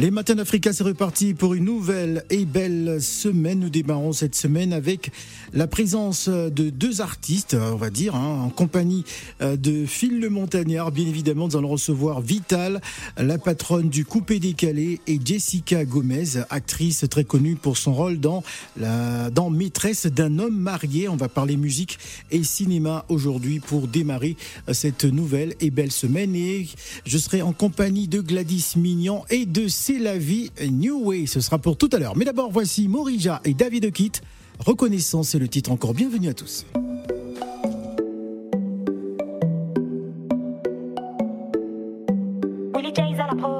Les matins d'Africa, c'est reparti pour une nouvelle et belle semaine. Nous démarrons cette semaine avec la présence de deux artistes, on va dire, hein, en compagnie euh, de Phil le Montagnard. Bien évidemment, nous allons recevoir Vital, la patronne du Coupé décalé, et Jessica Gomez, actrice très connue pour son rôle dans, la, dans Maîtresse d'un homme marié. On va parler musique et cinéma aujourd'hui pour démarrer euh, cette nouvelle et belle semaine. Et je serai en compagnie de Gladys Mignon et de la vie New Way. Ce sera pour tout à l'heure. Mais d'abord, voici Morija et David Okitt. Reconnaissance et le titre encore. Bienvenue à tous. À la pro.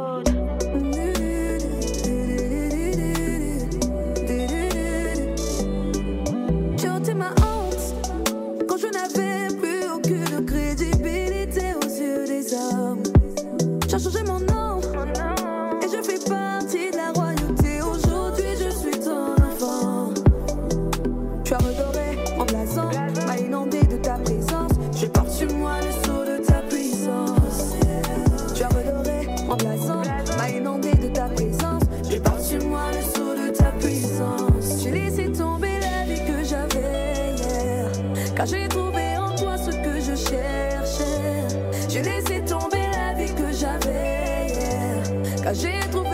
j'étais trop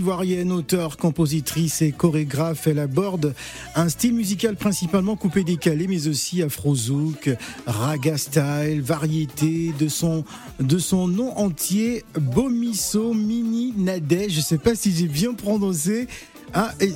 ivoirienne, auteure, compositrice et chorégraphe. Elle aborde un style musical principalement coupé décalé, mais aussi afrozouk, raga style, variété de son, nom entier, Bomiso Mini Nadej. Je ne sais pas si j'ai bien prononcé.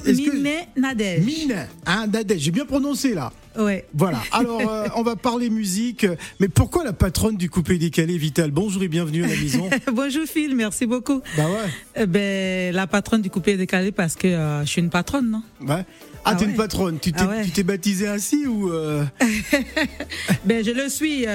Mine Nadej. Mine, hein, Nadej. J'ai bien prononcé là. Ouais. Voilà. Alors, euh, on va parler musique. Mais pourquoi la patronne du coupé décalé, Vital? Bonjour et bienvenue à la maison. Bonjour Phil, merci beaucoup. Bah ouais. Eh ben, la patronne du coupé décalé parce que euh, je suis une patronne, non? Ouais. Ah, ah t'es une patronne. Tu t'es, ah tu baptisée ainsi ou euh? Ben, je le suis.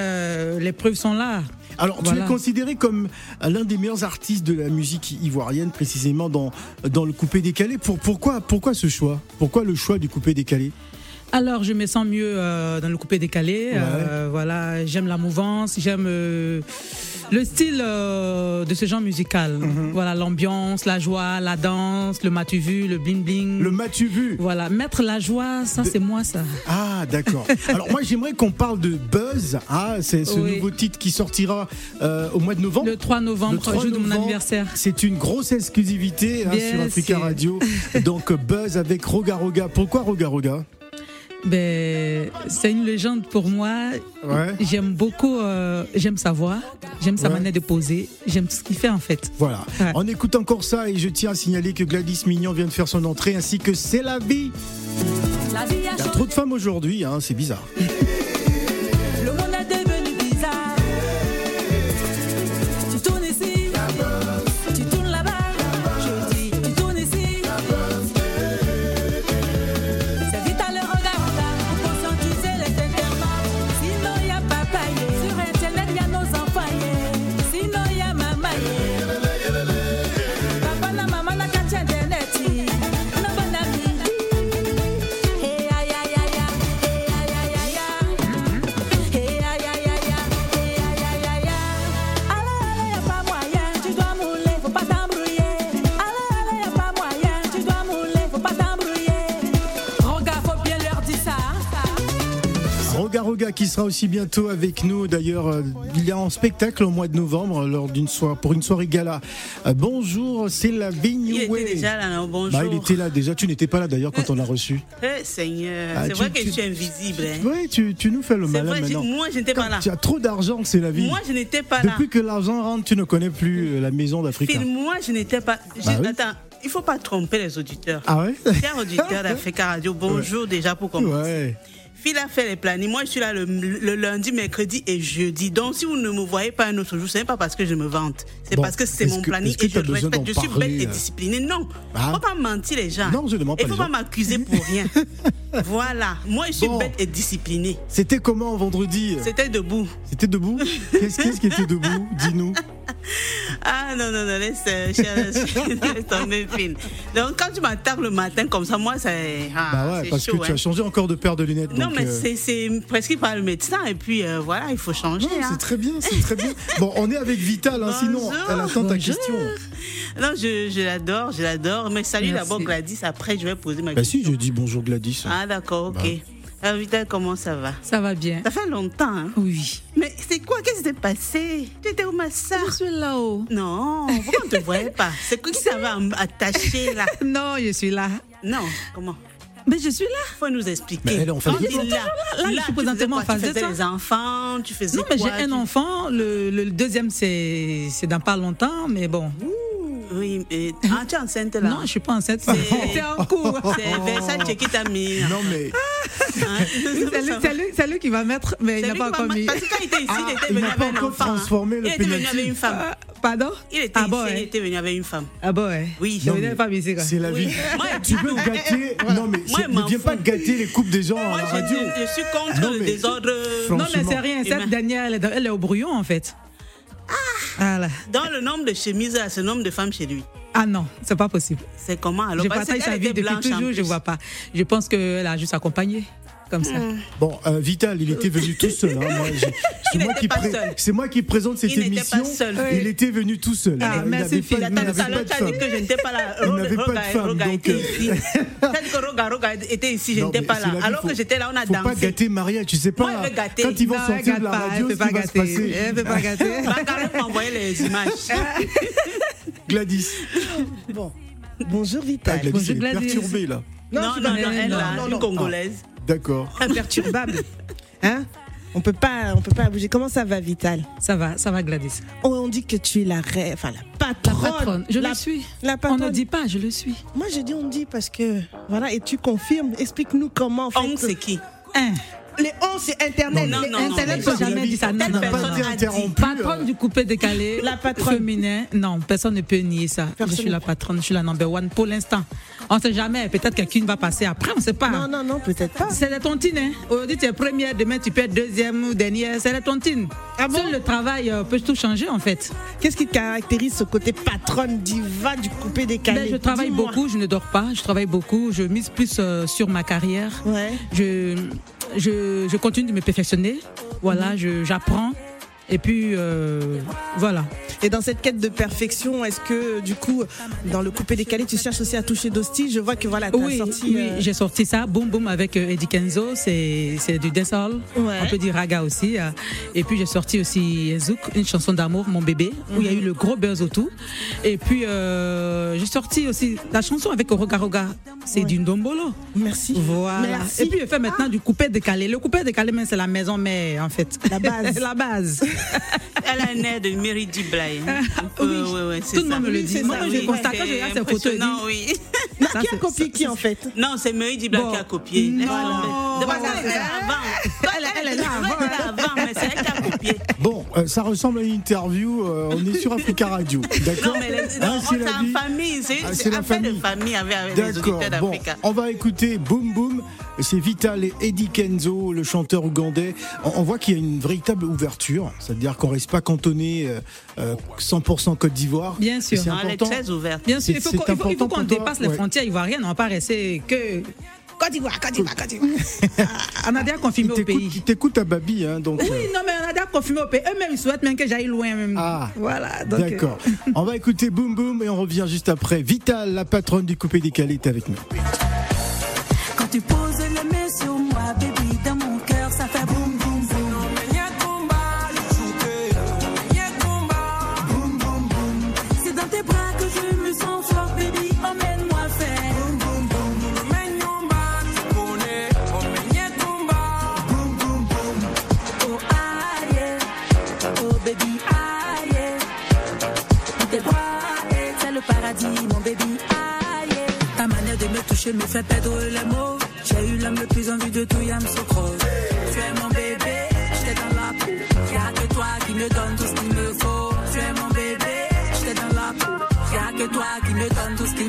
les preuves sont là. Alors, tu es considéré comme l'un des meilleurs artistes de la musique ivoirienne, précisément dans, dans le coupé décalé. Pour, pourquoi, pourquoi ce choix? Pourquoi le choix du coupé décalé alors, je me sens mieux euh, dans le coupé décalé. Euh, voilà, j'aime la mouvance, j'aime euh, le style de ce genre musical. Mhm. Voilà, l'ambiance, la joie, la danse, le matu vu, le bling bling. Le matu vu. Voilà, mettre la joie, ça c'est moi ça. Ah, d'accord. Alors moi, j'aimerais qu'on parle de Buzz. Ah, c'est ce nouveau titre qui sortira au mois de novembre. Le 3 novembre, le jour de mon anniversaire. C'est une grosse exclusivité hein, sur Africa Radio. Donc Buzz avec Roga Roga. Pourquoi Roga Roga? Ben, c'est une légende pour moi. J'aime beaucoup, euh, j'aime sa voix, j'aime sa manière de poser, j'aime tout ce qu'il fait en fait. Voilà. On écoute encore ça et je tiens à signaler que Gladys Mignon vient de faire son entrée ainsi que C'est la vie. Il y a trop de femmes aujourd'hui, hein, c'est bizarre. sera aussi bientôt avec nous. D'ailleurs, euh, il y a un spectacle au mois de novembre lors d'une soirée pour une soirée gala. Euh, bonjour, c'est la Vigne. Il était déjà là, bonjour. Bah, il était là déjà. Tu n'étais pas là d'ailleurs quand on l'a reçu. Eh Seigneur, ah, c'est vrai que je suis invisible. Hein. Oui, tu, tu, nous fais le malin vrai, maintenant. Moi, je n'étais pas là. Tu as trop d'argent, c'est la vie. Moi, je n'étais pas là. Depuis que l'argent rentre, tu ne connais plus euh, la maison d'Afrique. Moi, je n'étais pas. Bah Attends il ne faut pas tromper les auditeurs. Ah ouais? Chers auditeurs d'Africa Radio, bonjour déjà pour commencer. Ouais. Phil a fait les plannings. Moi, je suis là le, lundi, mercredi et jeudi. Donc, si vous ne me voyez pas un autre jour, ce n'est pas parce que je me vante. C'est parce que c'est mon planning et je le respecte. Je suis bête et euh? disciplinée. Non. Il ne faut pas mentir, les gens. Non, je demande pas. Il ne faut pas m'accuser pour rien. voilà. Moi, je suis bête et disciplinée. C'était comment vendredi? C'était debout. C'était debout? Qu'est-ce qui était debout? Dis-nous. Ah non, non, non, laisse, euh, laisse tomber, Phil. Donc, quand tu m'attaques le matin comme ça, moi, c'est. Ah, bah ouais, parce que tu as hein. changé encore de paire de lunettes. Non, mais euh, c'est prescrit par le médecin et puis euh, voilà, il faut changer. Hein. C'est très bien, c'est très bien. Bon, on est avec Vital, hein, sinon elle attend ta question. Non, je, je l'adore, je l'adore. Mais salut d'abord Gladys, après je vais poser ma bah question. Si, je dis bonjour Gladys. Ah d'accord, ok. Bah. Alors Vital, comment ça va? Ça va bien. Ça fait longtemps, hein? Oui. Mais c'est quoi? Qu'est-ce qui s'est passé? Tu étais où, ma soeur Je suis là-haut. Non, pourquoi on ne te voyait pas? C'est quoi qui ça va attacher là? Non, je suis là. Non, comment? Mais je suis là. Il faut nous expliquer. Mais elle, on fait là, là, je suis présentement en phase de ça. les enfants, tu faisais Non, mais j'ai un enfant. Le, le deuxième, c'est dans pas longtemps, mais bon. Oui, mais ah, tu es enceinte là Non, je suis pas enceinte. C'est en cours. C'est Versace qui t'a mis. Non, mais. C'est lui, qui va mettre, mais il n'a pas encore mis. Parce que quand il était ici, il était venu avec un enfant. transformé le Il était venu avec une femme. Pardon? Il était ah ici, il était venu avec une femme. Ah bon, ouais. Oui. Je venais pas ici, quoi? C'est la vie. Tu veux gâter. Non, mais ne viens pas gâter les coupes des gens à la radio. Je suis contre le désordre. Non, mais c'est rien. Cette dernière, elle est au brouillon, en fait. Ah. Dans le nombre de chemises, c'est le nombre de femmes chez lui. Ah non, c'est pas possible. C'est comment alors? Je partage sa vie depuis toujours, je vois pas. Je pense qu'elle a juste accompagné. Comme ça. Bon, euh, Vital, il était venu tout seul. Hein. C'est moi, qui c'est moi qui présente cette il émission. Pas seul. Il était venu tout seul. Ah, il merci, Phil. Il n'avait pas de femme. que je n'étais pas là. Il n'avait pas de femme. Donc... T'as dit que Roga Roga était ici, je n'étais pas là. Alors que j'étais là, on a dansé. Faut pas gâter Maria, tu sais pas. Moi, elle veut gâter. Quand ils vont sortir de la radio, ce qui va se passer. Elle veut pas gâter. Elle les images. Gladys. Bon. Bonjour Vital. Gladys, Bonjour Gladys. perturbée là. Non, non, non, elle, là, une Congolaise. D'accord. Imperturbable. Hein on peut pas, on peut pas bouger. Comment ça va, Vital Ça va, ça va, Gladys. Oh, on dit que tu es la reine, enfin la patronne. La patronne. Je le suis. La patronne. On ne dit pas, je le suis. Moi, je dis on dit parce que voilà, et tu confirmes. Explique-nous comment. En fait, on c'est qui Un les 11, c'est Internet. Non, non, non, Internet peut jamais dire ça. Non, non, non. Patronne du coupé décalé. La patronne. Féminin. Non, personne ne peut nier ça. Je suis la patronne, je suis la number one pour l'instant. On ne sait jamais. Peut-être quelqu'un va passer après, on ne sait pas. Non, non, non, peut-être pas. C'est la tontine. Hein. Aujourd'hui, tu es première, demain, tu peux être deuxième ou dernière. C'est la tontine. Ah bon? Seul le travail euh, peut tout changer, en fait. Qu'est-ce qui caractérise ce côté patronne, diva du coupé décalé? Ben, Je travaille beaucoup, je ne dors pas. Je travaille beaucoup. Je mise plus euh, sur ma carrière. Ouais. Je je, continue de me perfectionner. Voilà, j'apprends. Et puis, euh, voilà. Et dans cette quête de perfection, est-ce que, du coup, dans le coupé décalé, tu cherches aussi à toucher d'Osti Je vois que voilà, tu oui, sorti. Oui, euh, j'ai sorti ça, Boom Boom avec euh, Eddie Kenzo, c'est du dancehall. On peut dire raga aussi. Et puis, j'ai sorti aussi Zouk, une chanson d'amour, Mon bébé, où il y a eu le gros buzz autour. Et puis, j'ai sorti aussi la chanson avec Roga Roga, c'est du Ndombolo. Merci. Voilà. Et puis, je fais maintenant du coupé décalé. Le coupé décalé, c'est la maison mère, en fait. La base. la base. Elle a un air de Mary D. Bly. Ah, oui, oui, oui, Tout le monde me le dit. Moi, je constate quand je regarde ses photos. Non, oui. qui a copié qui, en fait? Non, c'est Mary D. Bly qui a copié. Non. Elle est avant. Elle est là avant. mais c'est elle Bon, euh, ça ressemble à une interview. Euh, on est sur Africa Radio. D'accord Non, mais hein, c'est la famille. C'est ah, une affaire de famille avec, les auditeurs d'Africa. Bon, on va écouter Boom Boom. C'est Vital et Eddie Kenzo, le chanteur ougandais. On, voit qu'il y a une véritable ouverture. C'est-à-dire qu'on ne reste pas cantonné 100% euh, Côte d'Ivoire. Bien sûr. C'est important. Elle est très ouverte. Bien sûr. Il faut qu'on dépasse les frontières ivoiriennes. On ne va pas rester que Côte d'Ivoire, Côte d'Ivoire, Côte d'Ivoire. on a déjà confirmé au pays. Tu t'écoutes à Babi, hein, donc. Oui, euh. non, mais on a déjà confirmé au pays. Eux-mêmes, ils souhaitent même que j'aille loin. Même. Ah. Voilà. D'accord. on va écouter Boom Boom et on revient juste après. Vital, la patronne du coupé décalé, est avec nous. Quand tu poses le mains sur moi, je me fais perdre les mots. J'ai eu l'homme le plus envie de tout, Yam. Tu es mon bébé, j'étais dans la peau. Y'a que toi qui me donne tout ce qu'il me faut. Tu es mon bébé, j'étais dans la peau. Y'a que toi qui me donne tout ce qu'il me faut.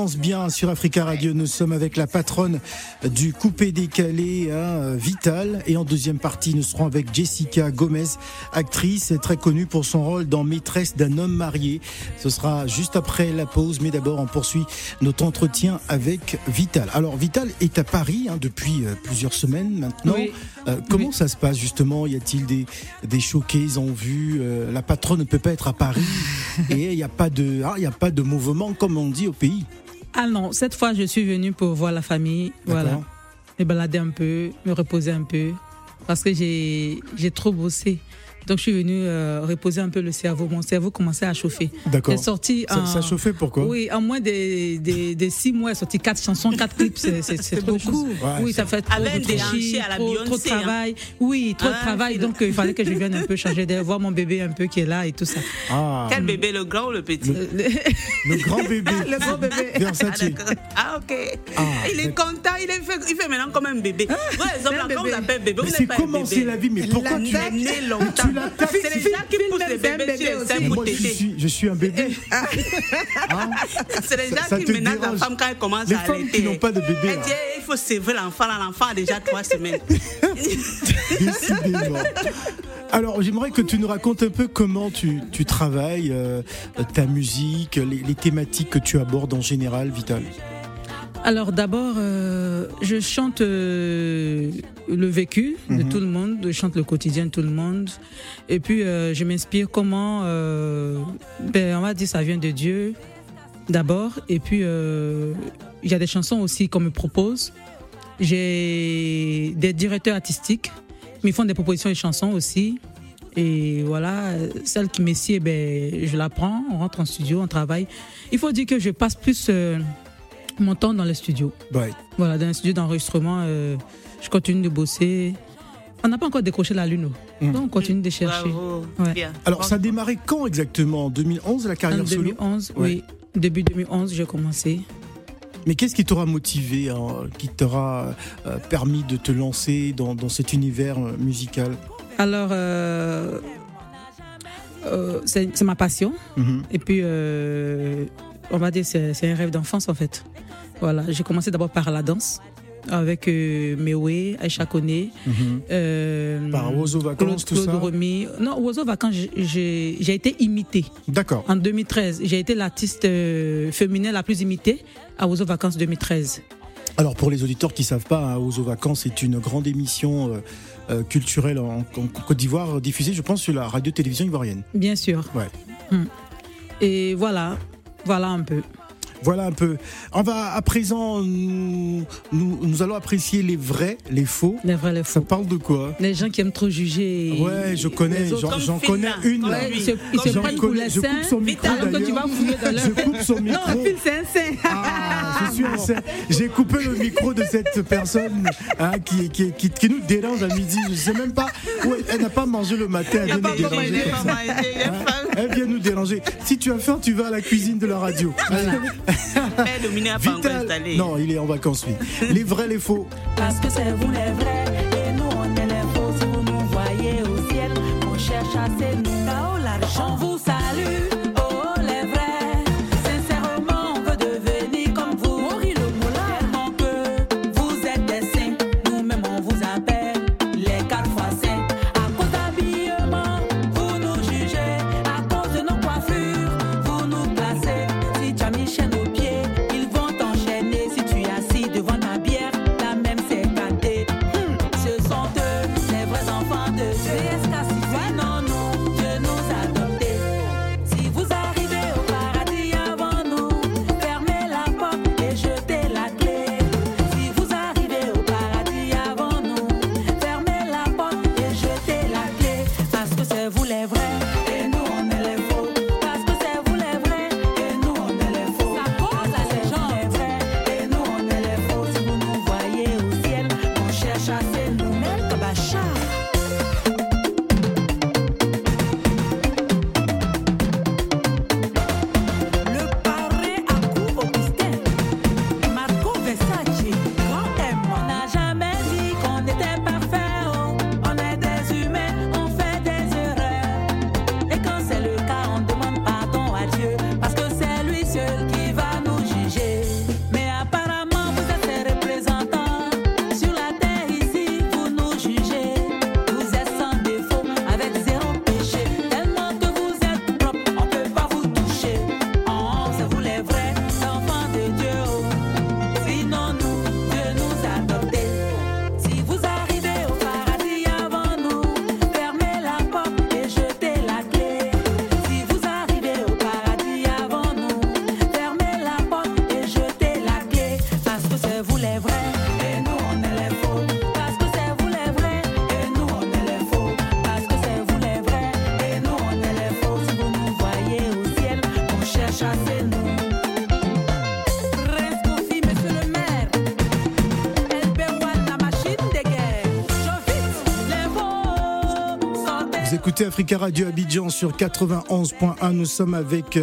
Commence bien sur Africa Radio. Nous sommes avec la patronne du coupé décalé, hein, Vital. Et en deuxième partie, nous serons avec Jessica Gomez, actrice très connue pour son rôle dans Maîtresse d'un homme marié. Ce sera juste après la pause, mais d'abord on poursuit notre entretien avec Vital. Alors Vital est à Paris hein, depuis euh, plusieurs semaines maintenant. Euh, comment ça se passe justement? Y a-t-il des, des showcases en vue? Euh, La patronne ne peut pas être à Paris et il n'y a pas de, ah, il a pas de mouvement comme on dit au pays. Ah non, cette fois je suis venue pour voir la famille, voilà, me balader un peu, me reposer un peu, parce que j'ai j'ai trop bossé. Donc je suis venue euh, reposer un peu le cerveau. Mon cerveau commençait à chauffer. D'accord. sorti. Ça, ça chauffait pourquoi Oui, en moins de, de, six mois, sorti quatre chansons, quatre clips. C'est beaucoup. oui, ça fait trop, Avec des à la trop, trop de hein. travail. Oui, trop de ah, travail. Donc euh, il fallait que je vienne un peu changer d'air, voir mon bébé un peu qui est là et tout ça. Ah. Quel bébé, le grand ou le petit? Le, grand bébé. le grand bébé. Versatile. Ah, ok. Ah, il est content. Il, est fait, il fait maintenant comme un bébé. Par exemple, quand vous appelez bébé, pas comment c'est la vie Mais pourquoi tu es né longtemps c'est les gens qui poussent les bébés sur les seins pour t'aider. Je suis un bébé. Ah. Hein? C'est les gens qui menacent la femme quand elle commence à allaiter. qui n'ont pas de bébé. Elle dit il faut sévrer l'enfant. L'enfant a déjà trois semaines. Décidément. Alors, j'aimerais que tu nous racontes un peu comment tu, tu travailles, euh, ta musique, les, les, thématiques que tu abordes en général, Vital. Alors d'abord, euh, je chante euh, le vécu de mhm. tout le monde, je chante le quotidien de tout le monde, et puis euh, je m'inspire comment, ben, on va dire ça vient de Dieu d'abord, et puis il y a des chansons aussi qu'on me propose. J'ai des directeurs artistiques qui me font des propositions de chansons aussi. Et voilà, celle qui m'essied, ben, je la prends, on rentre en studio, on travaille. Il faut dire que je passe plus mon temps dans le studio. Voilà, dans le studio d'enregistrement, euh, je continue de bosser. On n'a pas encore décroché la lune, mmh. donc on continue de chercher. Alors, ça a démarré quand exactement? En 2011, la carrière en 2011, oui. Début 2011, j'ai commencé. Mais qu'est-ce qui t'aura motivé, hein, qui t'aura euh, permis de te lancer dans, dans cet univers euh, musical? Alors, c'est ma passion. Mmh. Et puis, on va dire, c'est un rêve d'enfance en fait. Voilà, j'ai commencé d'abord par la danse avec euh, Mewe, Aïcha Kone, mhm. euh, par Ozo Vacances, tout ça. Non, Ozo Vacances, j'ai été imitée. D'accord. En 2013, j'ai été l'artiste euh, féminin la plus imitée à Ozo Vacances 2013. Alors pour les auditeurs qui savent pas, hein, Ozo Vacances est une grande émission euh, culturelle en, Côte d'Ivoire diffusée, je pense, sur la radio-télévision ivoirienne. Bien sûr. Ouais. Hum. Et voilà, voilà un peu. Voilà un peu. On va à présent, nous, nous, allons apprécier les vrais, les faux. Les vrais, les faux. Ça parle de quoi? Les gens qui aiment trop juger. Ouais, je connais, j'en connais une. Ouais, ils se, ils se prennent pour les Je coupe son micro que tu vas fouiller dans Je coupe son micro. Non, Phil, c'est un saint. Ah, je suis un saint. J'ai coupé le micro de cette personne hein, qui, qui, qui, qui, nous dérange à midi. Je sais même pas. Ouais, elle n'a pas mangé le matin. Elle vient nous déranger. Hein, elle vient nous déranger. Si tu as faim, tu vas à la cuisine de la radio. Vital. Non, il est en vacances, lui. Les vrais, les faux. Parce que c'est vous les vrais, et nous on est les faux. Si vous nous voyez au ciel, on cherche à nous. Là-haut, l'argent vous salue. Africa Radio Abidjan sur 91.1. Nous sommes avec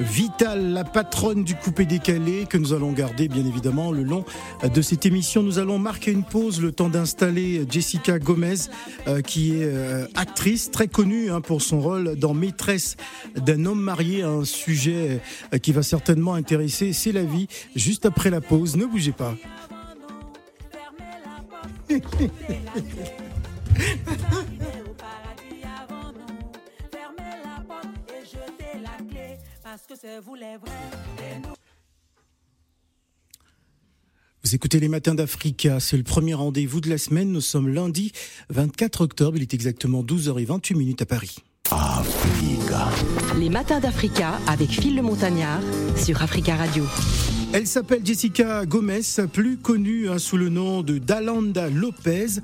Vital, la patronne du coupé décalé, que nous allons garder bien évidemment le long de cette émission. Nous allons marquer une pause, le temps d'installer Jessica Gomez, euh, qui est euh, actrice très connue hein, pour son rôle dans Maîtresse d'un homme marié, un sujet euh, qui va certainement intéresser C'est la vie. Juste après la pause, ne bougez pas. vous écoutez les matins d'Africa, c'est le premier rendez-vous de la semaine. Nous sommes lundi 24 octobre, il est exactement 12h28 minutes à Paris. Africa. Les matins d'Africa avec Phil le Montagnard sur Africa Radio. Elle s'appelle Jessica Gomez, plus connue hein, sous le nom de Dalanda Lopez,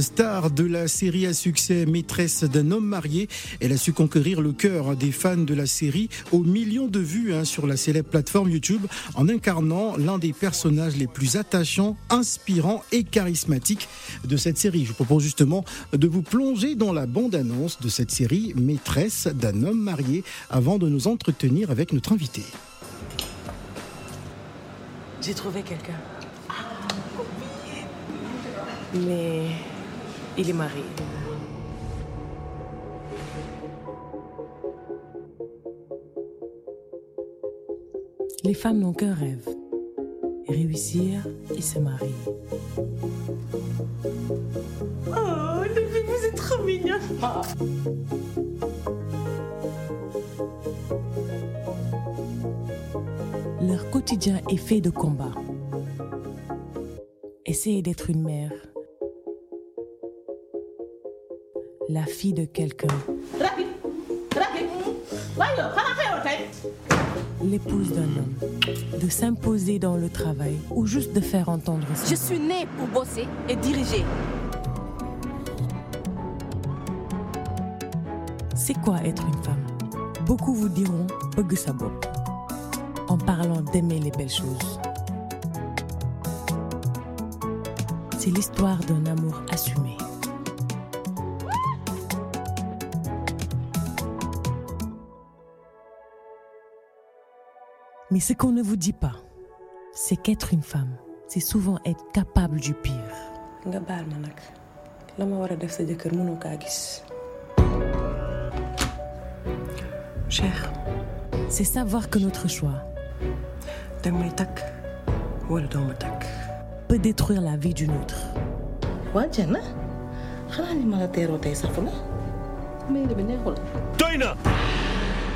star de la série à succès Maîtresse d'un homme marié. Elle a su conquérir le cœur des fans de la série aux millions de vues hein, sur la célèbre plateforme YouTube en incarnant l'un des personnages les plus attachants, inspirants et charismatiques de cette série. Je propose justement de vous plonger dans la bande-annonce de cette série Maîtresse d'un homme marié avant de nous entretenir avec notre invité. J'ai trouvé quelqu'un. Mais il est marié. Les femmes n'ont qu'un rêve. Réussir et se marier. Oh, les vous êtes trop mignonne. Quotidien est fait de combats. Essayez d'être une mère. La fille de quelqu'un. L'épouse d'un homme. De s'imposer dans le travail ou juste de faire entendre ça. Je suis née pour bosser et diriger. C'est quoi être une femme? Beaucoup vous diront Bugusabop en parlant d'aimer les belles choses. C'est l'histoire d'un amour assumé. Mais ce qu'on ne vous dit pas, c'est qu'être une femme, c'est souvent être capable du pire. Cher, c'est savoir que notre choix, peut détruire la vie d'une autre.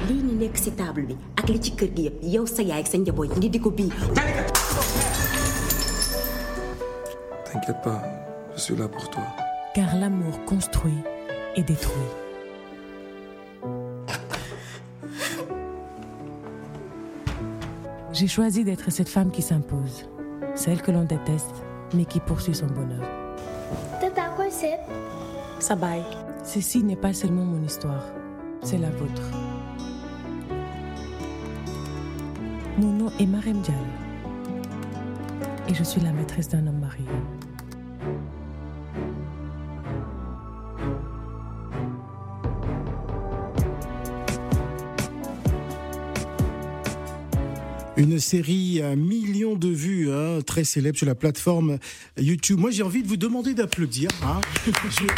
lii ni nekk ci table bi ak li ci kër gi yëpp yow sa yaay ak sa njaboot ngi di ko bii. T'inquiète pas, je suis là pour toi. Car l'amour construit et détruit. J'ai choisi d'être cette femme qui s'impose, celle que l'on déteste, mais qui poursuit son bonheur. Tata, quoi c'est Ça baille. Ceci n'est pas seulement mon histoire, c'est la vôtre. Mon nom est Marem Diallo et je suis la maîtresse d'un homme marié. Une série à millions de vues, hein, très célèbre sur la plateforme YouTube. Moi, j'ai envie de vous demander d'applaudir. Hein.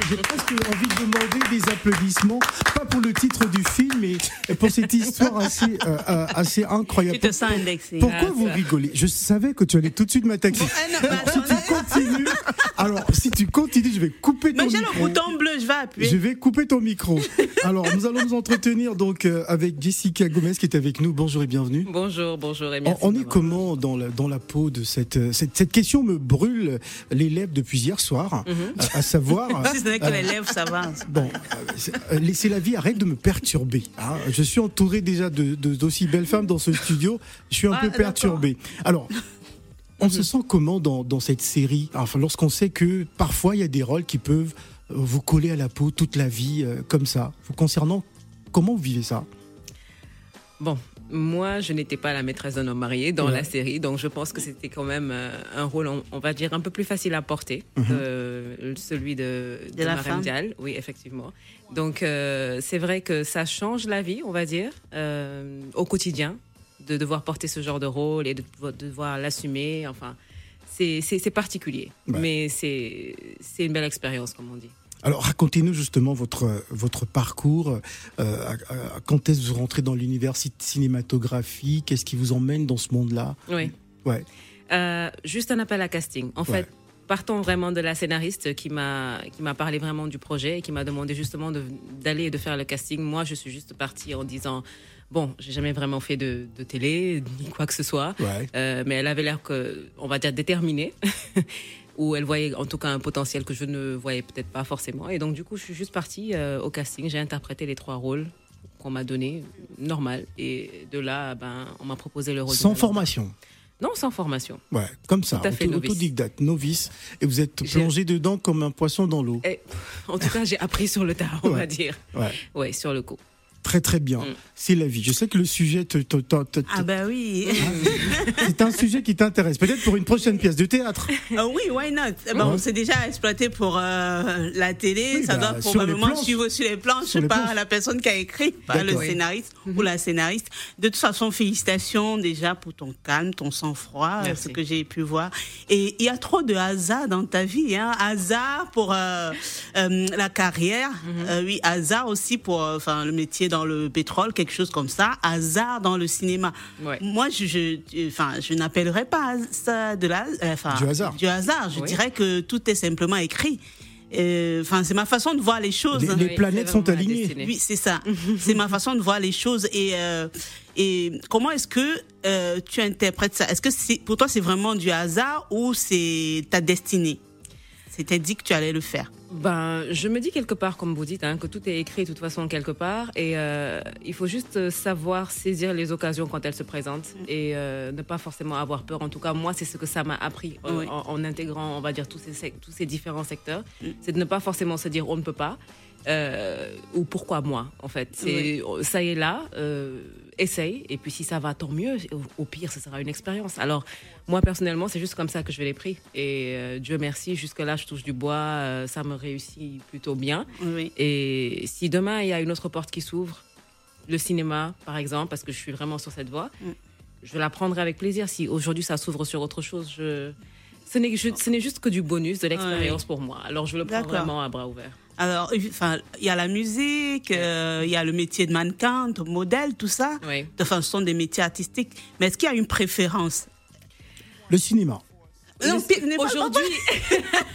J'ai presque envie de demander des applaudissements, pas pour le titre du film, mais pour cette histoire assez, euh, euh, assez incroyable. Tu te sens indexé. Pourquoi ah, vous rigolez? Je savais que tu allais tout de suite m'attaquer. si tu continues, alors si tu continues, je vais couper ton micro. Mais j'ai le bouton bleu, je vais appuyer. Je vais couper ton micro. Alors, nous allons nous entretenir donc euh, avec Jessica Gomez qui est avec nous. Bonjour et bienvenue. Bonjour, bonjour on, est comment dans la, dans la peau de cette, cette, question me brûle les lèvres depuis hier soir, mhm. à, savoir. si ce n'est que les lèvres, ça va. Bon, euh, laissez la vie, arrête de me perturber. Hein. Je suis entouré déjà de d'aussi belles femmes dans ce studio. Je suis un ah, peu perturbé. Alors. On se mhm. sent comment dans, dans cette série? Enfin, lorsqu'on sait que parfois il y a des rôles qui peuvent euh, vous coller à la peau toute la vie euh, comme ça. Vous concernant, comment vous vivez ça? Bon, moi, je n'étais pas la maîtresse d'un homme marié dans la série, donc je pense que c'était quand même euh, un rôle, on, va dire, un peu plus facile à porter, mhm. celui de, de, la femme. Oui, effectivement. Donc, euh, c'est vrai que ça change la vie, on va dire, euh, au quotidien, de devoir porter ce genre de rôle et de devoir l'assumer. Enfin, c'est particulier, mais c'est une belle expérience, comme on dit. Alors racontez-nous justement votre, votre parcours. Euh, quand est-ce que vous rentrez dans l'univers cinématographique? Qu'est-ce qui vous emmène dans ce monde-là? Oui. Ouais. Euh, juste un appel à casting. En fait, partons vraiment de la scénariste qui m'a qui m'a parlé vraiment du projet et qui m'a demandé justement d'aller et de faire le casting. Moi, je suis juste partie en disant bon, j'ai jamais vraiment fait de, de, télé ni quoi que ce soit, euh, mais elle avait l'air que on va dire déterminée. où elle voyait en tout cas un potentiel que je ne voyais peut-être pas forcément. Et donc, du coup, je suis juste partie euh, au casting. J'ai interprété les trois rôles qu'on m'a donné, normal. Et de là, ben, on m'a proposé le rôle. Sans formation non, sans formation. Ouais, comme ça, autodidacte, novice. Et vous êtes plongé dedans comme un poisson dans l'eau. En tout cas, j'ai appris sur le tas, on va dire. Ouais. ouais, sur le coup. Très très bien. Mm. C'est la vie. Je sais que le sujet te. ah bah oui. c'est un sujet qui t'intéresse. Peut-être pour une prochaine pièce de théâtre. Ah oui, why not? Bon, On s'est déjà exploité pour euh, la télé. ça bah, doit probablement suivre sur les planches par la personne qui a écrit, pas le scénariste ou la scénariste. De toute façon, félicitations déjà pour ton calme, ton sang-froid, ce que j'ai pu voir. Et il y a trop de hasard dans ta vie. Hein. Hasard pour euh, euh, la carrière. Mm-hmm. oui, hasard aussi pour enfin le métier dans le pétrole, quelque chose comme ça, hasard dans le cinéma. Moi, je, je, enfin, je n'appellerais pas ça de la, enfin, du hasard. Du hasard. Je dirais que tout est simplement écrit. Enfin, c'est ma façon de voir les choses. Les, planètes sont alignées. Oui, c'est ça. c'est ma façon de voir les choses. Et, euh, et comment est-ce que euh, tu interprètes ça? Est-ce que c'est, pour toi, c'est vraiment du hasard ou c'est ta destinée? C'était dit que tu allais le faire. Ben, je me dis quelque part, comme vous dites, hein, que tout est écrit de toute façon quelque part, et euh, il faut juste savoir saisir les occasions quand elles se présentent mm. et euh, ne pas forcément avoir peur. En tout cas, moi, c'est ce que ça m'a appris euh, en, intégrant, on va dire, tous ces, tous ces différents secteurs, mm. c'est de ne pas forcément se dire on ne peut pas. ou pourquoi moi en fait c'est ça y est là essaye. Et puis si ça va, tant mieux. Au, pire, ce sera une expérience. Alors, moi, personnellement, c'est juste comme ça que je vais les pris. Et euh, Dieu merci, jusque-là, je touche du bois. Euh, ça me réussit plutôt bien. Et si demain, il y a une autre porte qui s'ouvre, le cinéma, par exemple, parce que je suis vraiment sur cette voie, mm. je la prendrai avec plaisir. Si aujourd'hui, ça s'ouvre sur autre chose, je... ce n'est juste que du bonus, de l'expérience pour moi. Alors, je le prends vraiment à bras ouverts. Alors, enfin, il y a la musique, euh, il y a le métier de mannequin, de modèle, tout ça. Oui. Enfin, ce sont des métiers artistiques. Mais est-ce qu'il y a une préférence Le cinéma. Aujourd'hui,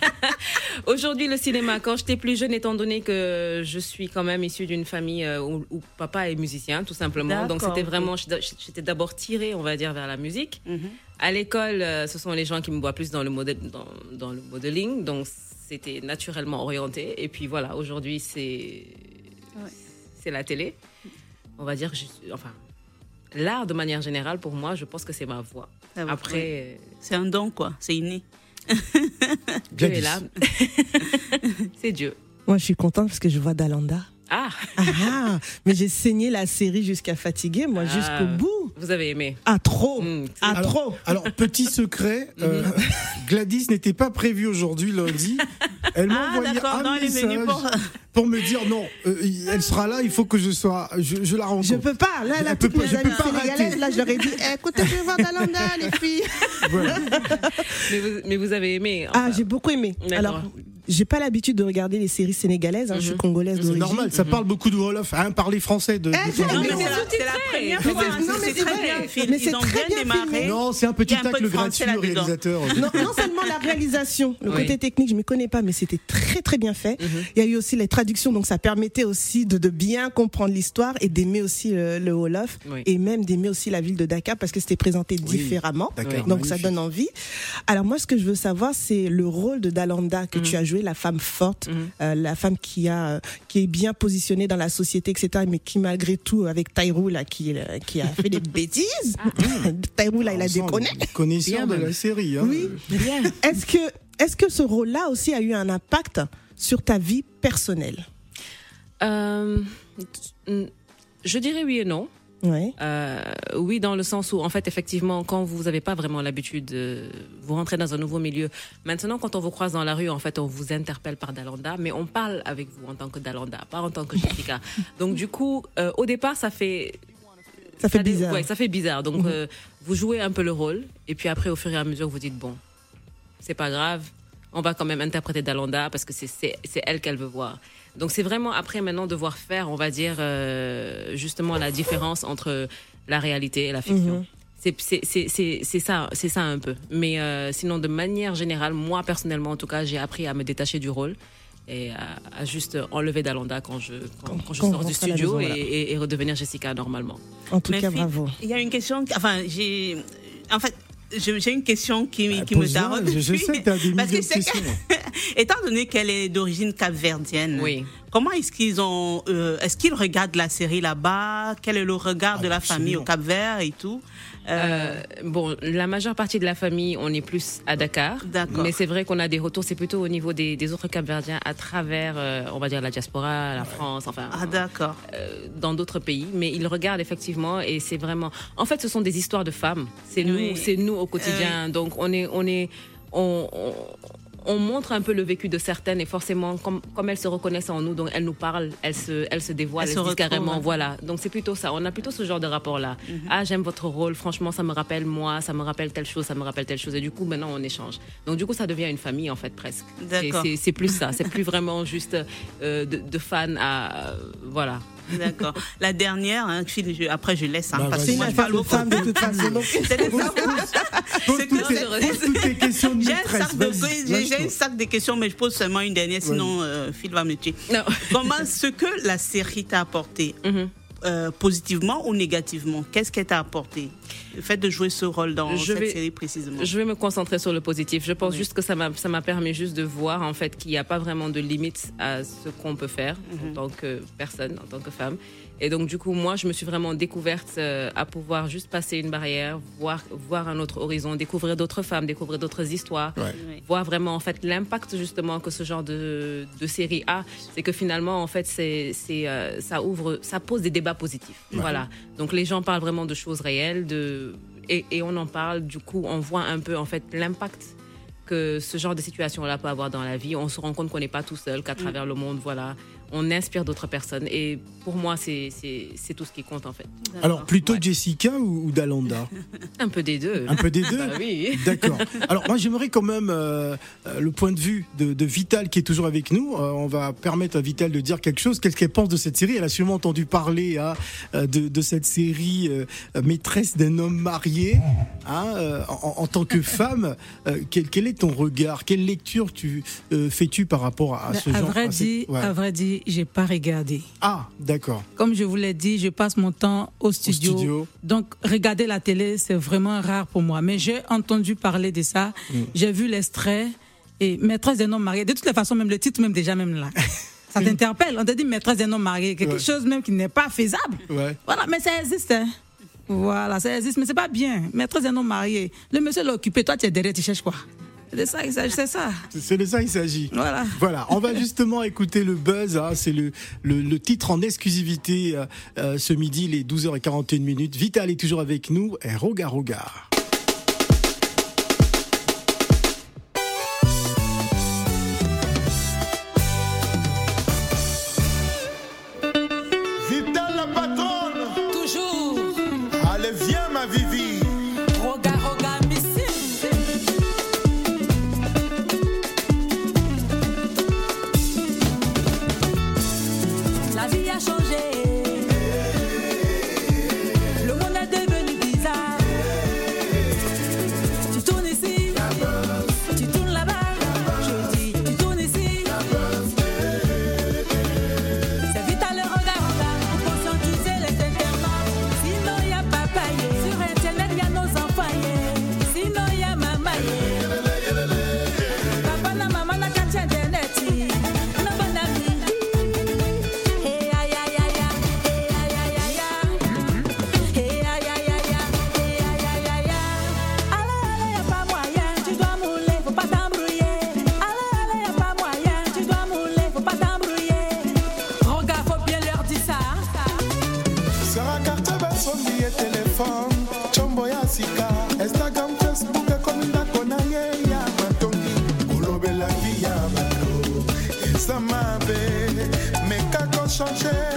aujourd'hui le cinéma. Quand j'étais plus jeune, étant donné que je suis quand même issue d'une famille euh, où, papa est musicien, tout simplement. Donc c'était vraiment, j'étais d'abord tirée, on va dire, vers la musique. Mhm. À l'école, euh, ce sont les gens qui me voient plus dans le modèle, dans, dans le modeling. Donc c'était naturellement orienté. Et puis voilà, aujourd'hui, c'est c'est la télé. On va dire, enfin, l'art de manière générale, pour moi, je pense que c'est ma voix. Après, c'est un don, quoi. C'est inné. Dieu est là. c'est Dieu. Moi, je suis contente parce que je vois Dalanda. Ah. ah, Mais j'ai saigné la série jusqu'à fatiguer, moi, jusqu'au ah. bout. Vous avez aimé Ah, trop hmm, Ah, trop Alors, petit secret, euh, mhm. Gladys n'était pas prévue aujourd'hui, lundi. Elle m'a ah, envoyé un message pour... me dire non, euh, elle sera là, il faut que je sois, je, la rencontre. Je peux pas. Là, là, toutes mes amies sénégalaises, là, je leur ai dit, eh, écoutez, je vais voir Dalanda, les filles. mais, vous, mais, vous, avez aimé Ah, j'ai beaucoup aimé. Alors, j'ai pas l'habitude de regarder les séries sénégalaises. Hein, Je suis mhm. congolaise d'origine. C'est normal, ça mhm. parle beaucoup de Wolof. Hein, parler français de. Eh, non, mais c'est la première fois. Non, mais c'est très bien Mais c'est très bien démarré. Non, c'est un petit tacle gratuit au réalisateur. Non, seulement la réalisation, le côté technique, je me connais pas, mais c'était très très bien fait. Mhm. Il y a eu aussi les traductions, donc ça permettait aussi de, bien comprendre l'histoire et d'aimer aussi le, le Wolof et même d'aimer aussi la ville de Dakar parce que c'était présenté différemment. Donc ça donne envie. Alors moi, ce que je veux savoir, c'est le rôle de Dalanda que tu as joué la femme forte, mhm. euh, la femme qui a qui est bien positionnée dans la société, etc. Mais qui malgré tout, avec Taïrou là, qui euh, qui a fait des bêtises, ah. Taïrou là, il a déconné. Connaissant de la série. Hein. Oui. Est-ce que est-ce que ce rôle-là aussi a eu un impact sur ta vie personnelle? Euh, Je dirais oui et non. Oui, dans le sens où, en fait, effectivement, quand vous n'avez pas vraiment l'habitude, vous rentrez dans un nouveau milieu. Maintenant, quand on vous croise dans la rue, en fait, on vous interpelle par Dalanda, mais on parle avec vous en tant que Dalanda, pas en tant que Jessica. Donc, du coup, au départ, ça fait ça fait bizarre. Ouais, ça fait bizarre. Donc, mhm. euh, vous jouez un peu le rôle, et puis après, au fur et à mesure, vous dites bon, c'est pas grave, on va quand même interpréter Dalanda parce que c'est elle qu'elle veut voir. Donc, c'est vraiment après maintenant devoir faire, on va dire, euh, justement la différence entre la réalité et la fiction. Mhm. C'est ça, c'est ça un peu. Mais euh, sinon, de manière générale, moi personnellement, en tout cas, j'ai appris à me détacher du rôle et à, juste enlever Dalanda quand je, quand, je sors du studio et, redevenir Jessica normalement. En tout cas, bravo. Il y a une question, enfin, j'ai, en fait, j'ai une question qui, bah, qui me taraude. Je, je, sais que tu as des millions de questions. étant donné qu'elle est d'origine capverdienne, oui. comment est-ce qu'ils ont, euh, est-ce qu'ils regardent la série là-bas? Quel est le regard de la famille au Cap-Vert et tout? Euh, bon, la majeure partie de la famille, on est plus à Dakar. Mais c'est vrai qu'on a des retours, c'est plutôt au niveau des, autres Capverdiens à travers, euh, on va dire, la diaspora, la France, enfin. Ah, d'accord. Euh, dans d'autres pays. Mais ils regardent effectivement et c'est vraiment. En fait, ce sont des histoires de femmes. C'est nous, c'est nous au quotidien. Donc, on est, on est, on, on montre un peu le vécu de certaines et forcément, comme, comme elles se reconnaissent en nous, donc elles nous parlent, elles se, elles se dévoilent, elles, se disent carrément, voilà. Donc c'est plutôt ça. On a plutôt ce genre de rapport-là. Mhm. Ah, j'aime votre rôle, franchement, ça me rappelle moi, ça me rappelle telle chose, ça me rappelle telle chose. Et du coup, maintenant, on échange. Donc du coup, ça devient une famille, en fait, presque. C'est plus ça. C'est plus vraiment juste euh, de, fans à. Euh, voilà. D'accord. La dernière, hein, après je laisse, hein, bah, parce que moi je parle aux femmes de toute façon. C'est J'ai un sac de questions, mais je pose seulement une dernière, sinon euh, Phil va me tuer. Comment ce que la série t'a apporté mhm. euh, positivement ou négativement? Qu'est-ce qu'elle t'a apporté? Le fait de jouer ce rôle dans cette série précisément. Je vais me concentrer sur le positif. Je pense juste que ça m'a permis juste de voir en fait qu'il n'y a pas vraiment de limite à ce qu'on peut faire en mhm. tant que personne, en tant que femme. Et donc, du coup, moi, je me suis vraiment découverte euh, à pouvoir juste passer une barrière, voir, voir un autre horizon, découvrir d'autres femmes, découvrir d'autres histoires, voir vraiment, en fait, l'impact, justement, que ce genre de, de série a. C'est que finalement, en fait, c'est, c'est, euh, ça ouvre, ça pose des débats positifs. Voilà. Donc, les gens parlent vraiment de choses réelles, de, et, et on en parle, du coup, on voit un peu, en fait, l'impact que ce genre de situation-là peut avoir dans la vie. On se rend compte qu'on n'est pas tout seul, qu'à mm. travers le monde, voilà, on inspire d'autres personnes. Et pour moi, c'est tout ce qui compte en fait. Alors plutôt Jessica ou, Dalanda Un peu des deux. Un peu des deux bah Oui. D'accord. Alors moi j'aimerais quand même euh, euh, le point de vue de, Vital qui est toujours avec nous. Euh, on va permettre à Vital de dire quelque chose. Qu'est-ce qu'elle pense de cette série? Elle a sûrement entendu parler hein, de, cette série Maîtresse d'un homme marié. Hein, en, tant que femme, quel, est ton regard? Quelle lecture tu fais-tu par rapport à, ce genre vrai dit, À vrai dire, j'ai pas regardé. Ah, d'accord. Comme je vous l'ai dit, je passe mon temps au studio. Donc, regarder la télé, c'est vraiment rare pour moi. Mais j'ai entendu parler de ça. Mm. J'ai vu l'extrait. Et maîtresse d'un homme marié. De toutes les façons, même le titre, même déjà, même là. Ça t'interpelle. On te dit maîtresse d'un homme marié. Quelque chose même qui n'est pas faisable. Voilà, mais ça existe. Hein. Voilà, ça existe, mais c'est pas bien. Maîtresse d'un homme marié. Le monsieur l'a occupé, toi tu es derrière, tu cherches quoi? De ça s'agit, c'est ça. C'est de ça qu'il s'agit. Voilà. Voilà, on va justement écouter le buzz. Hein. c'est le, le, titre en exclusivité euh, euh, ce midi, les 12h41 minutes. Vital est toujours avec nous. Et Roga Roga. say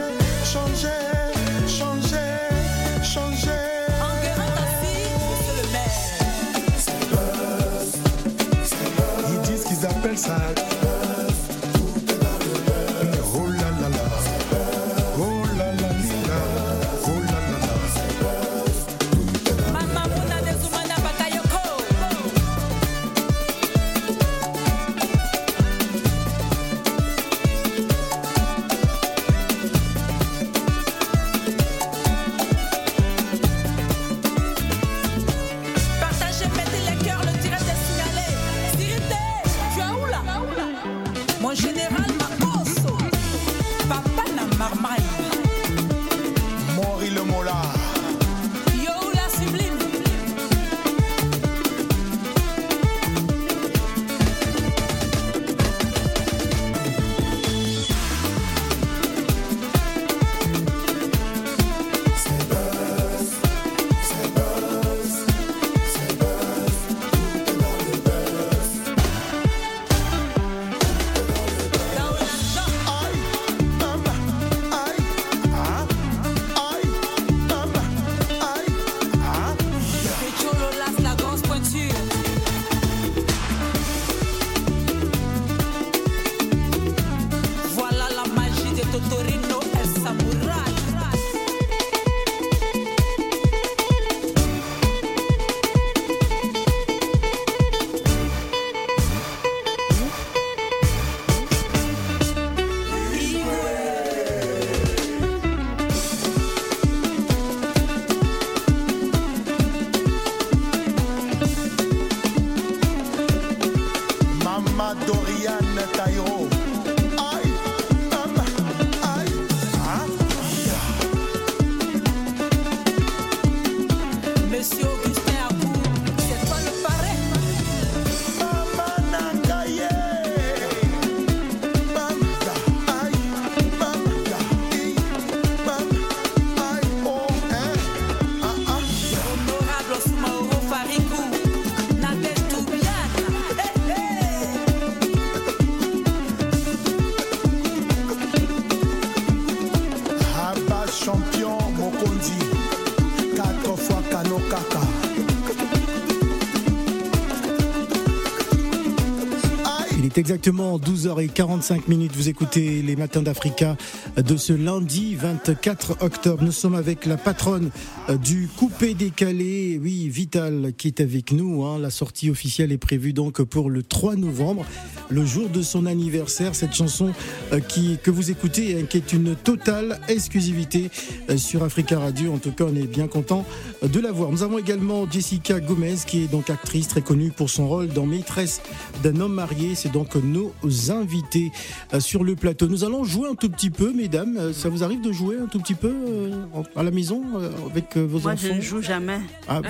exactement 12h45 minutes. Vous écoutez les matins d'Africa de ce lundi 24 octobre. Nous sommes avec la patronne du coupé décalé, oui, Vital, qui est avec nous. Hein. La sortie officielle est prévue donc pour le 3 novembre, le jour de son anniversaire. Cette chanson euh, qui, que vous écoutez, hein, qui est une totale exclusivité euh, sur Africa Radio. En tout cas, on est bien content de la voir. Nous avons également Jessica Gomez, qui est donc actrice très connue pour son rôle dans Maîtresse d'un homme marié. C'est donc nos invités euh, sur le plateau. Nous allons jouer un tout petit peu, mesdames. Euh, ça vous arrive de jouer un tout petit peu euh, à la maison avec vos enfants Moi, je ne joue jamais. Ah, ah.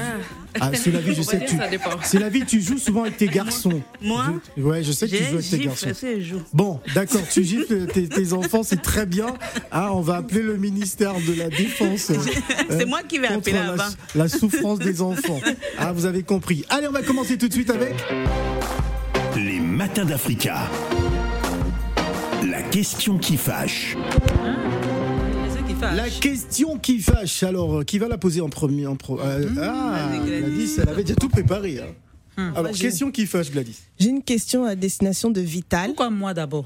ah c'est la vie, je sais. Tu... C'est la vie, tu joues souvent avec tes garçons. Moi je... Ouais, je sais que tu joues avec tes garçons. Bon, d'accord, tu gifles tes, enfants, c'est très bien. Ah, on va appeler le ministère de la Défense. c'est moi qui vais appeler la, la souffrance des enfants. Ah, vous avez compris. Allez, on va commencer tout de suite avec. Les matins d'Africa. La question qui fâche. La question qui fâche. Alors, qui va la poser en premier en pro euh, mmh, Ah, Gladys, elle avait déjà tout préparé. Hein. Mmh. Alors, question qui fâche, Gladys. J'ai une question à destination de Vital. Pourquoi moi d'abord?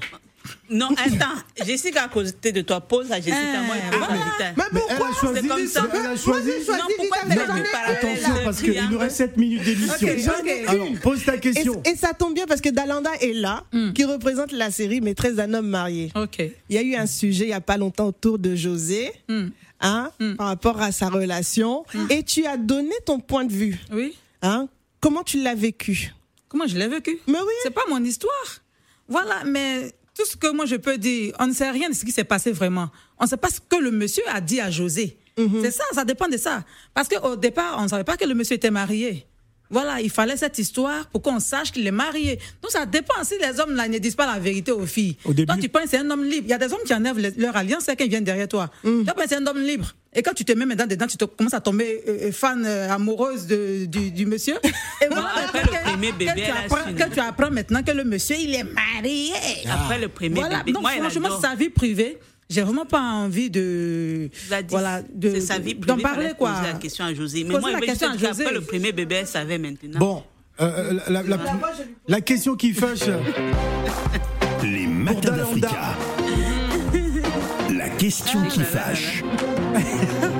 Non, attends, Jessica à côté de toi, pose à Jessica, eh, moi, elle Mais, mais elle a choisi, comme ça. Elle a choisi. Non, pourquoi Attention, parce qu'il nous reste 7 minutes d'émission. Alors, pose ta question. Et, ça tombe bien parce que Dalanda est là, hmm. qui représente la série Maîtresse d'un homme marié. Ok. Il y a eu un sujet il n'y a pas longtemps autour de José. Hmm. Hein, hmm. par rapport à sa relation, et tu as donné ton point de vue. Oui. Hein, comment tu l'as vécu? Comment je l'ai vécu? Mais oui. C'est pas mon histoire. Voilà, mais tout ce que moi je peux dire, on ne sait rien de ce qui s'est passé vraiment. On ne sait pas ce que le monsieur a dit à José. Mhm. C'est ça, ça dépend de ça. Parce qu'au départ, on ne savait pas que le monsieur était marié. Voilà, il fallait cette histoire pour qu'on sache qu'il est marié. Donc ça dépend si les hommes là ne disent pas la vérité aux filles. Au début... tu penses c'est un homme libre. Il y a des hommes qui enlèvent leur alliance c'est qu'ils viennent derrière toi. Mm. Tu penses c'est un homme libre. Et quand tu te mets maintenant dedans, tu te, commences à tomber euh, euh, fan euh, amoureuse de, du, monsieur. Et voilà, après le premier bébé, tu, apprends, tu apprends maintenant que le monsieur, il est marié. Après le premier bébé. Donc franchement, sa vie privée, j'ai vraiment pas envie de voilà de sa vie d'en parler quoi. Poser la question à José. Mais moi, la question à José. Après le premier bébé, elle savait maintenant. Bon. Euh, la, la, question qui fâche. Les matins d'Africa. La question qui fâche.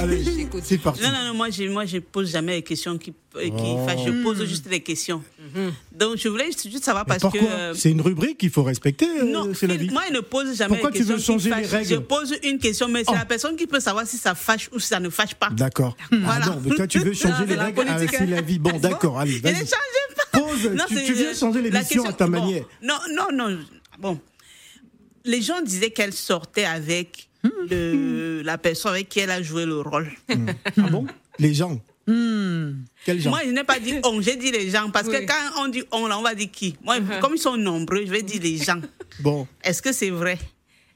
Allez, c'est parti. Non, non, non, moi, je, moi, je pose jamais les questions qui, euh, qui oh. fâchent. Je pose juste des questions. Mhm. Donc, je voulais juste savoir parce que. Euh, c'est une rubrique qu'il faut respecter. Euh, non, c'est la vie. moi, je ne pose jamais Pourquoi les questions. Pourquoi tu veux changer les règles Je pose une question, mais c'est oh. la personne qui peut savoir si ça fâche ou si ça ne fâche pas. D'accord. Voilà. Ah non, mais toi, tu veux changer les règles. Ah, c'est la vie. Bon, d'accord, allez, vas-y. Je ne pas. Pose. Non, tu, tu viens changer l'émission à ta manière. Non, non, non. Bon. Les gens disaient qu'elle sortait avec le, la personne avec qui elle a joué le rôle. Hmm. Ah bon? Les gens hmm. gens? Moi, je n'ai pas dit on, j'ai dit les gens. Parce que quand on dit on, là, on va dire qui? Moi, uh-huh. comme ils sont nombreux, je vais dire les gens. Bon. Est-ce que c'est vrai?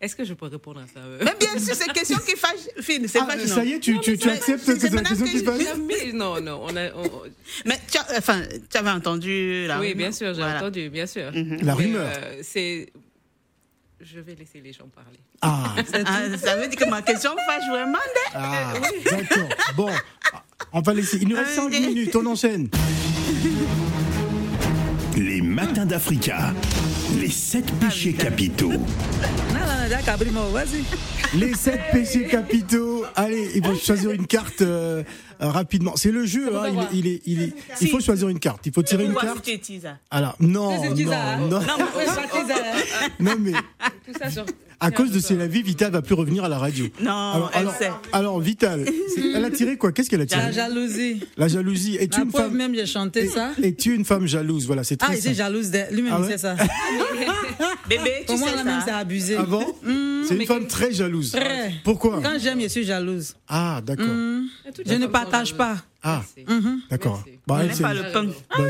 Est-ce que je peux répondre à ça Mais bien sûr, c'est question qui fâche. c'est ah, ça y est, tu, tu, tu acceptes que c'est la question qui fâche? Non, non. On a, Mais tu, as, enfin, tu avais entendu la Oui, bien sûr, j'ai entendu, bien sûr. Mm-hmm. La rumeur. Euh, c'est je vais laisser les gens parler. Ah. ah ça veut dire que ma question fâche vraiment. Ah, d'accord. Bon, on va laisser. Il nous reste 5 minutes, on enchaîne. Les matins d'Africa. Les 7 péchés capitaux. Les 7 péchés capitaux. Allez, il faut choisir une carte. Euh, rapidement. C'est le jeu, hein, il, est, il, est, il, faut choisir une carte. Il faut tirer une carte. Alors, non, non, non. Non, mais. À cause de C'est la vie, Vital va plus revenir à la radio. Non, elle alors, sait. Alors, Vital, elle a tiré quoi? Qu'est-ce qu'elle a tiré? La jalousie. La jalousie. Es-tu une femme même j'ai chanté ça. Es-tu une femme jalouse? Voilà, c'est très Ah, il est jalouse lui-même, ah c'est ça. Bébé, tu moi, sais ça. même, c'est abusé. Ah bon? Mm, C'est une femme très jalouse. Très. Pourquoi? Quand j'aime, je suis jalouse. Ah, d'accord. Mm. Je ne partage pas. Ah, mhm. d'accord. Bah, elle, pas le pain. Bah,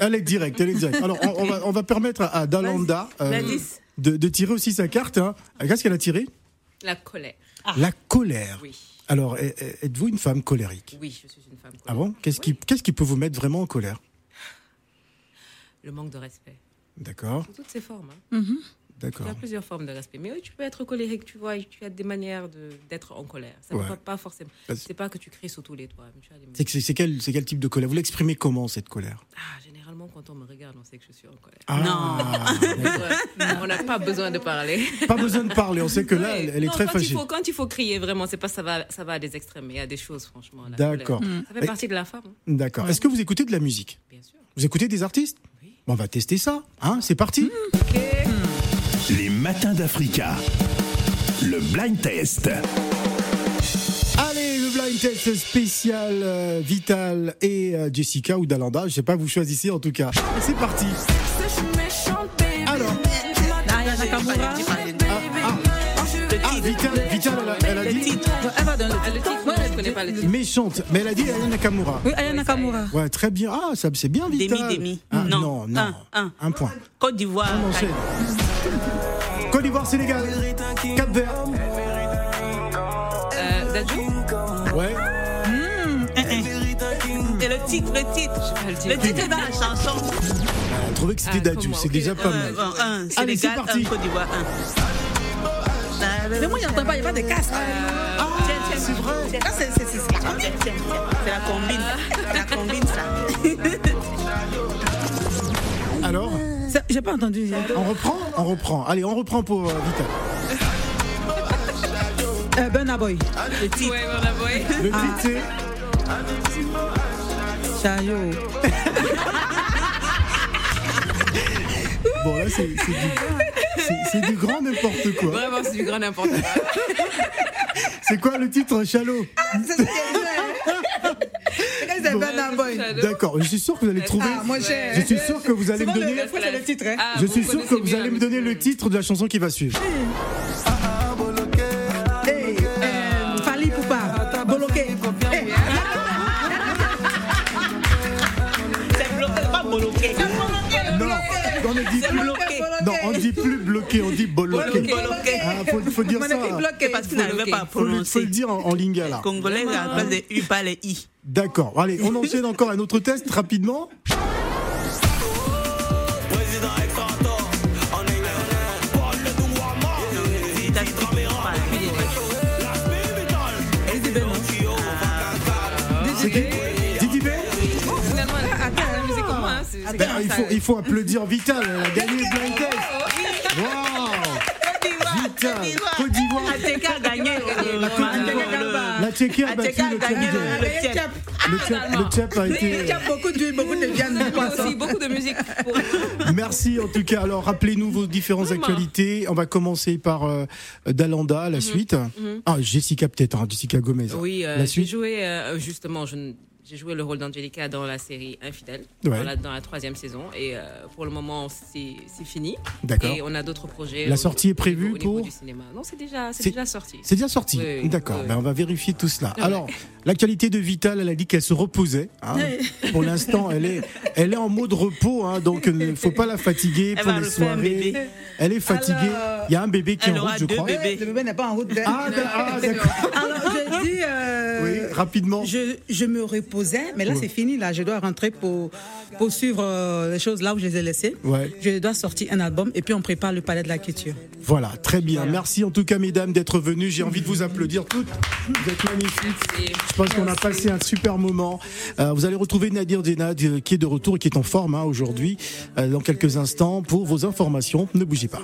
elle, est directe, elle est directe. Alors, on, va, on va, permettre à, Dalanda euh, de, de, tirer aussi sa carte. Hein. Qu'est-ce qu'elle a tiré? La colère. Ah. La colère. Oui. Alors, êtes-vous une femme colérique? Oui, je suis une femme colérique. Ah bon? Qu'est-ce qui, qu'est-ce qui peut vous mettre vraiment en colère? Le manque de respect. D'accord. Sous toutes ses formes. Hein. Mhm. D'accord. Il y a plusieurs formes de respect. Mais oui, tu peux être colérique, tu vois, tu as des manières d'être en colère. Ça ne va pas forcément. C'est pas que tu cries sur tous les toits. C'est quel, quel type de colère? Vous l'exprimez comment, cette colère? Ah, Généralement, quand on me regarde, on sait que je suis en colère. Ah, non On n'a pas besoin de parler. Pas besoin de parler, on sait que là, elle, est très quand fâchée. Il faut, quand il faut crier, vraiment, c'est pas ça va, ça va à des extrêmes. Il y a des choses, franchement. D'accord. Ça fait partie de la femme. Hein. D'accord. Est-ce que vous écoutez de la musique? Bien sûr. Vous écoutez des artistes? Oui. Bon, on va tester ça. Hein c'est parti. Mmh, ok. Les matins d'Africa. Le blind test. Allez, le blind test spécial euh, Vital et euh, Jessica ou Dalanda. Je sais pas, vous choisissez en tout cas. C'est parti. Alors. Ah, Vital, Vital elle, a, elle a dit. Dans le titre. Moi, je connais pas le titre. Méchante, mais elle a dit Aya Nakamura. Oui, Aya Nakamura. Ouais, très bien. Ah, ça, c'est bien, Vital. Demi, demi. Ah, non, non. Un, un. un point. Côte d'Ivoire. On enchaîne. Côte d'Ivoire, Sénégal, Cap Vert. Euh, Dadju Ouais. Mmh. Et le titre, le titre. Le titre est dans la chanson. Elle a trouvé que c'était ah, Dadju, c'est déjà pas mal. Euh, un, Allez, c'est parti. Côte d'Ivoire, un. Mais moi, j'entends pas, il n'y a pas de casque. C'est vrai. Ah, c'est la combine. C'est la combine. La combine, ça. Alors j'ai pas entendu. On reprend On reprend. Allez, on reprend pour euh, Vita. Euh, Burna Boy. Le titre. Ouais, Burna Boy. Le titre, c'est. Chayo. bon, là, c'est du, c'est du grand n'importe quoi. Vraiment, c'est du grand n'importe quoi. c'est quoi le titre, Chalot? Ah, D'accord, je suis sûr que vous allez trouver. Ah, moi, je suis sûr que vous allez me donner. Le, titre, hein. je suis sûr que vous allez me donner le titre de la chanson qui va suivre. Hey, bloqué, on dit boloké. Ah, faut, faut dire ça. Bloqué parce qu'il n'arrivait pas à prononcer. Faut le dire en, en lingala. Congolais, à la place des U, pas les I. D'accord. Allez, on enchaîne encore un autre test rapidement. B ben, il, faut, il faut applaudir Vital, elle a gagné le blind test. Côte d'Ivoire. La a gagné. La Tchéquie a battu le Tchèque. Le Tchèque a été. Y a beaucoup de beaucoup de viande, aussi beaucoup de musique. Merci en tout cas. Alors rappelez-nous vos différentes actualités. On va commencer par euh, Dalanda, la mhm. suite. Mhm. Ah Jessica peut-être, hein, Jessica Gomez. Oui, euh, j'ai joué euh, justement. Je j'ai joué le rôle d'Angelica dans la série Infidèle, dans, la, troisième saison. Et euh, pour le moment, c'est fini. D'accord. Et on a d'autres projets. La sortie est prévue pour du cinéma. Non, c'est déjà, déjà sorti. C'est déjà sorti. D'accord. Ben, on va vérifier tout cela. Alors, la qualité de Vital, elle a dit qu'elle se reposait. Hein. pour l'instant, elle est, elle est en mode repos, hein, donc il ne faut pas la fatiguer pour les soirées. Elle est fatiguée. Il y a un bébé qui est en route, je crois. Le bébé n'est pas en route. Ah, ah d'accord. Alors, je dis. Euh, oui, rapidement. Je, je me repose mais là c'est fini, là je dois rentrer pour poursuivre euh, les choses là où je les ai laissées. Je dois sortir un album et puis on prépare le palais de la culture. Voilà, très bien. Merci en tout cas mesdames d'être venues. J'ai envie de vous applaudir toutes. Vous êtes magnifiques. Je pense qu'on a passé un super moment. Euh, vous allez retrouver Nadir Denad euh, qui est de retour et qui est en forme hein, aujourd'hui dans quelques instants pour vos informations. Ne bougez pas.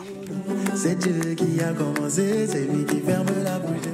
C'est Dieu qui a commencé, c'est lui qui ferme la bouche.